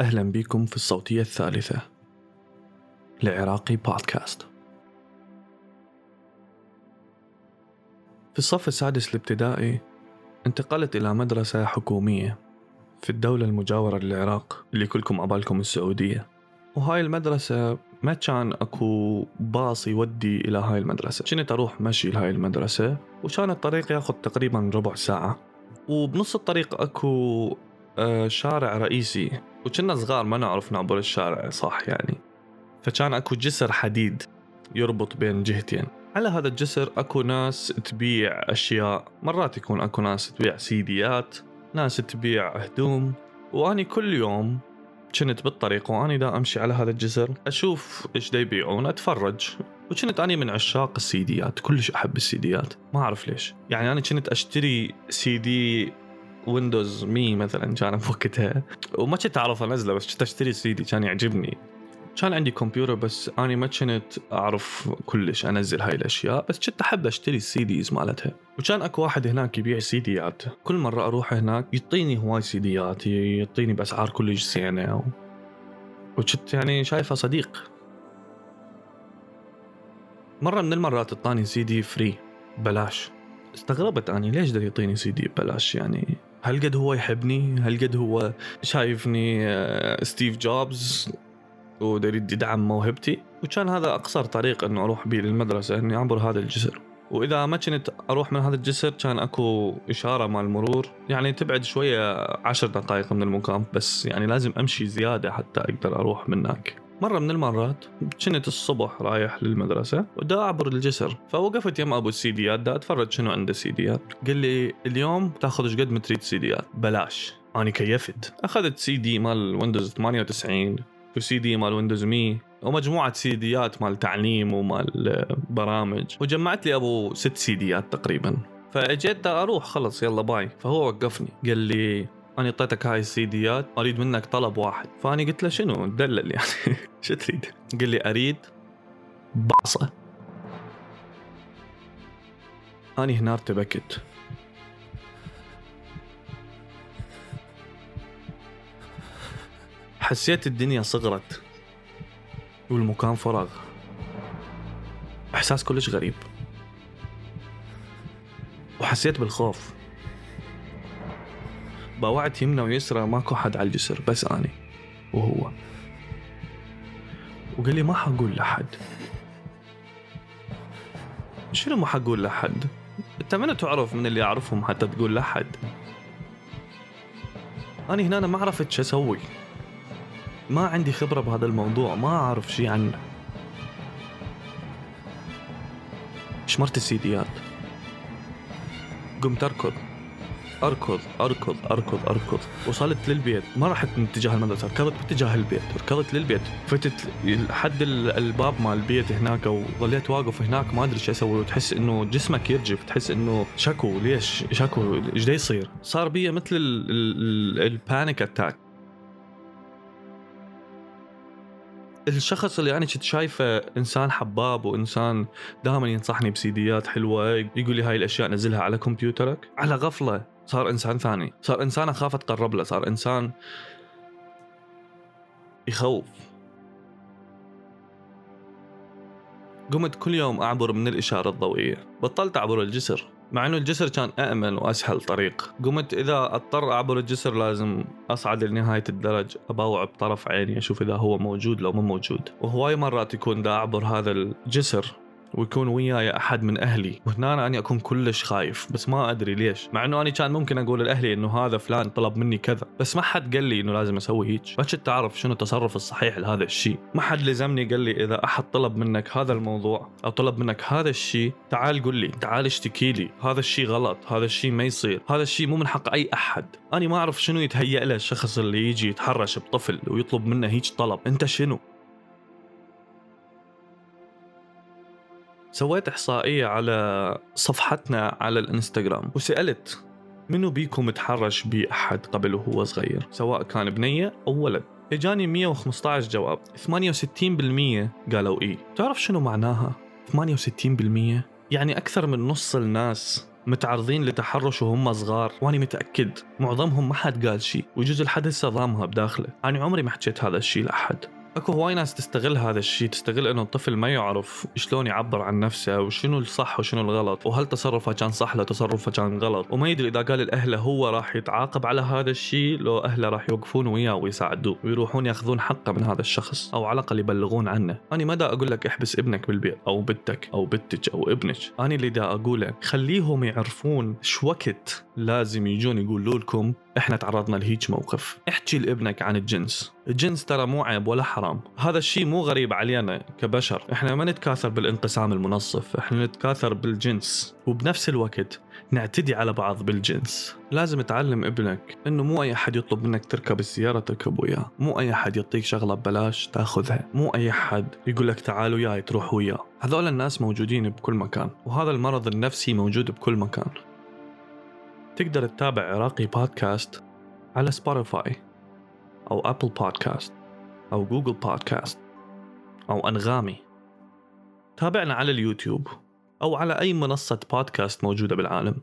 أهلا بكم في الصوتية الثالثة لعراقي بودكاست. في الصف السادس الابتدائي انتقلت إلى مدرسة حكومية في الدولة المجاورة للعراق اللي كلكم عبالكم السعودية. وهاي المدرسة ما كان أكو باص يودي إلى هاي المدرسة. كنت أروح مشي لهاي المدرسة وكان الطريق ياخذ تقريبا ربع ساعة. وبنص الطريق أكو آه، شارع رئيسي. وكنا صغار ما نعرف نعبر الشارع صح يعني. فكان أكو جسر حديد يربط بين جهتين. على هذا الجسر أكو ناس تبيع أشياء. مرات يكون أكو ناس تبيع سيديات ناس تبيع هدوم. وأني كل يوم كنت بالطريق وأني دا أمشي على هذا الجسر أشوف إيش دا يبيعون أتفرج. وكنت أني من عشاق السيديات كلش أحب السيديات. ما أعرف ليش. يعني أنا كنت أشتري سي دي Windows Me مثلا كان بوقتها وما كنت أعرف أنزله بس كنت أشتري سي دي كان يعجبني. كان عندي كمبيوتر بس اني ما كنت أعرف كلش أنزل هاي الأشياء بس كنت أحب أشتري ال CDs مالتها. وكان أكو واحد هناك يبيع سيديات كل مرة أروح هناك يعطيني هواي سيديات يعطيني بأسعار كلش زينة. و... وكنت يعني شايفه صديق. مرة من المرات أعطاني CD free بلاش. استغربت أني ليش دا يعطيني سي دي ببلاش يعني؟ هل قد هو يحبني هل قد هو شايفني آه، ستيف جوبز ويريد يدعم موهبتي. وكان هذا أقصر طريق إنه أروح بيه للمدرسة إني أعبر هذا الجسر. وإذا ما كنت أروح من هذا الجسر كان أكو إشارة مال مرور يعني تبعد شوية عشر دقائق من المكان بس يعني لازم أمشي زيادة حتى أقدر أروح من هناك. مرة من المرات كنت الصبح رايح للمدرسة ودا أعبر الجسر فوقفت يم أبو السيديات دا أتفرج شنو عنده سيديات. قال لي اليوم تاخذ قد ما تريد سيديات. بلاش. أنا كيفت. أخذت سي دي مال Windows 98 وسي دي مال Windows ME ومجموعة سيديات مال تعليم ومال برامج. وجمعت لي أبو ست سيديات تقريبا. فأجيت أروح خلص يلا باي. فهو وقفني. قال لي أنا اعطيتك هاي السيديات أريد منك طلب واحد. فأني قلت له شنو؟ دلل يعني. شو تريد؟ قال لي أريد بعصه أني هنا ارتبكت حسيت الدنيا صغرت والمكان فراغ. إحساس كلش غريب. وحسيت بالخوف. باوعت يمنى ويسرى ماكو حد على الجسر بس أني وهو. وقال لي ما حقول لحد. شنو ما حقول لحد؟ أنت من تعرف من اللي أعرفهم حتى تقول لحد؟ أنا هنا أنا ما عرفت شو أسوي. ما عندي خبرة بهذا الموضوع ما أعرف شيء عنه. شمرت السيديات؟ قمت أركض. أركض أركض أركض أركض. وصلت للبيت ما رحت من اتجاه المدرسة ركضت باتجاه البيت. ركضت للبيت فتت لحد الباب مال البيت هناك وظليت واقف هناك ما أدري شو أسوي وتحس إنه جسمك يرجف تحس إنه شكو. ليش؟ شكو؟ إيش يصير؟ صار بي مثل ال panic attack الشخص اللي أنا كنت شايفه إنسان حباب وإنسان دائما ينصحني بسيديات حلوة يقول لي هاي الأشياء نزلها على كمبيوترك. على غفلة. صار إنسان ثاني. صار إنسان أخاف أتقرب له. صار إنسان يخوف. قمت كل يوم أعبر من الإشارة الضوئية. بطلت أعبر الجسر مع إنه الجسر كان امن وأسهل طريق. قمت إذا أضطر أعبر الجسر لازم أصعد لنهاية الدرج أباوع بطرف عيني أشوف إذا هو موجود لو مو موجود. وهواي مرات يكون دا أعبر هذا الجسر. ويكون وياي أحد من أهلي. وهنا أني أكون كلش خايف بس ما أدري ليش. مع إنه أنا كان ممكن أقول لأهلي إنه هذا فلان طلب مني كذا بس ما حد قال لي إنه لازم أسوي هيك. ما كنت أعرف شنو التصرف الصحيح لهذا الشيء. ما حد لزمني قال لي إذا أحد طلب منك هذا الموضوع أو طلب منك هذا الشيء تعال قل لي. تعال اشتكي لي. هذا الشيء غلط. هذا الشيء ما يصير. هذا الشيء مو من حق أي أحد. أنا ما أعرف شنو يتهيأ له الشخص اللي يجي يتحرش بطفل ويطلب منه هيك طلب. أنت شنو؟ سويت إحصائية على صفحتنا على الإنستغرام وسألت منو بيكم تحرش بأحد قبل وهو صغير؟ سواء كان بنية أو ولد. إجاني 115 جواب 68% قالوا إيه. تعرف شنو معناها؟ 68% يعني أكثر من نص الناس متعرضين لتحرش وهم صغار. وأني متأكد معظمهم ما حد قال شيء ويجوز الحد هسه ضامها بداخله. أنا عمري ما حكيت هذا الشيء لأحد. أكو هواي ناس تستغل هذا الشيء تستغل إنه الطفل ما يعرف شلون يعبر عن نفسه وشنو الصح وشنو الغلط وهل تصرفه كان صح لو تصرفه كان غلط وما يدري إذا قال لأهله هو راح يتعاقب على هذا الشيء لو أهله راح يوقفون وياه ويساعدوه ويروحون ياخذون حقه من هذا الشخص أو على الأقل يبلغون عنه. أنا ما دا أقول لك احبس ابنك بالبيت أو بنتك أو بنتك أو ابنك. أنا اللي دا أقوله خليهم يعرفون شو وقت لازم يجون يقولوا لكم إحنا تعرضنا لهيج موقف. احكي لابنك عن الجنس. الجنس ترى مو عيب ولا حرام. هذا الشيء مو غريب علينا كبشر. إحنا ما نتكاثر بالانقسام المنصف. إحنا نتكاثر بالجنس. وبنفس الوقت نعتدي على بعض بالجنس. لازم تعلم ابنك إنه مو أي أحد يطلب منك تركب السيارة تركب وياه. مو أي أحد يعطيك شغلة ببلاش تأخذها. مو أي أحد يقول لك تعال وياي تروح وياه. هذول الناس موجودين بكل مكان. وهذا المرض النفسي موجود بكل مكان. تقدر تتابع عراقي بودكاست على Spotify أو Apple Podcast أو Google Podcast أو أنغامي. تابعنا على اليوتيوب أو على أي منصة بودكاست موجودة بالعالم.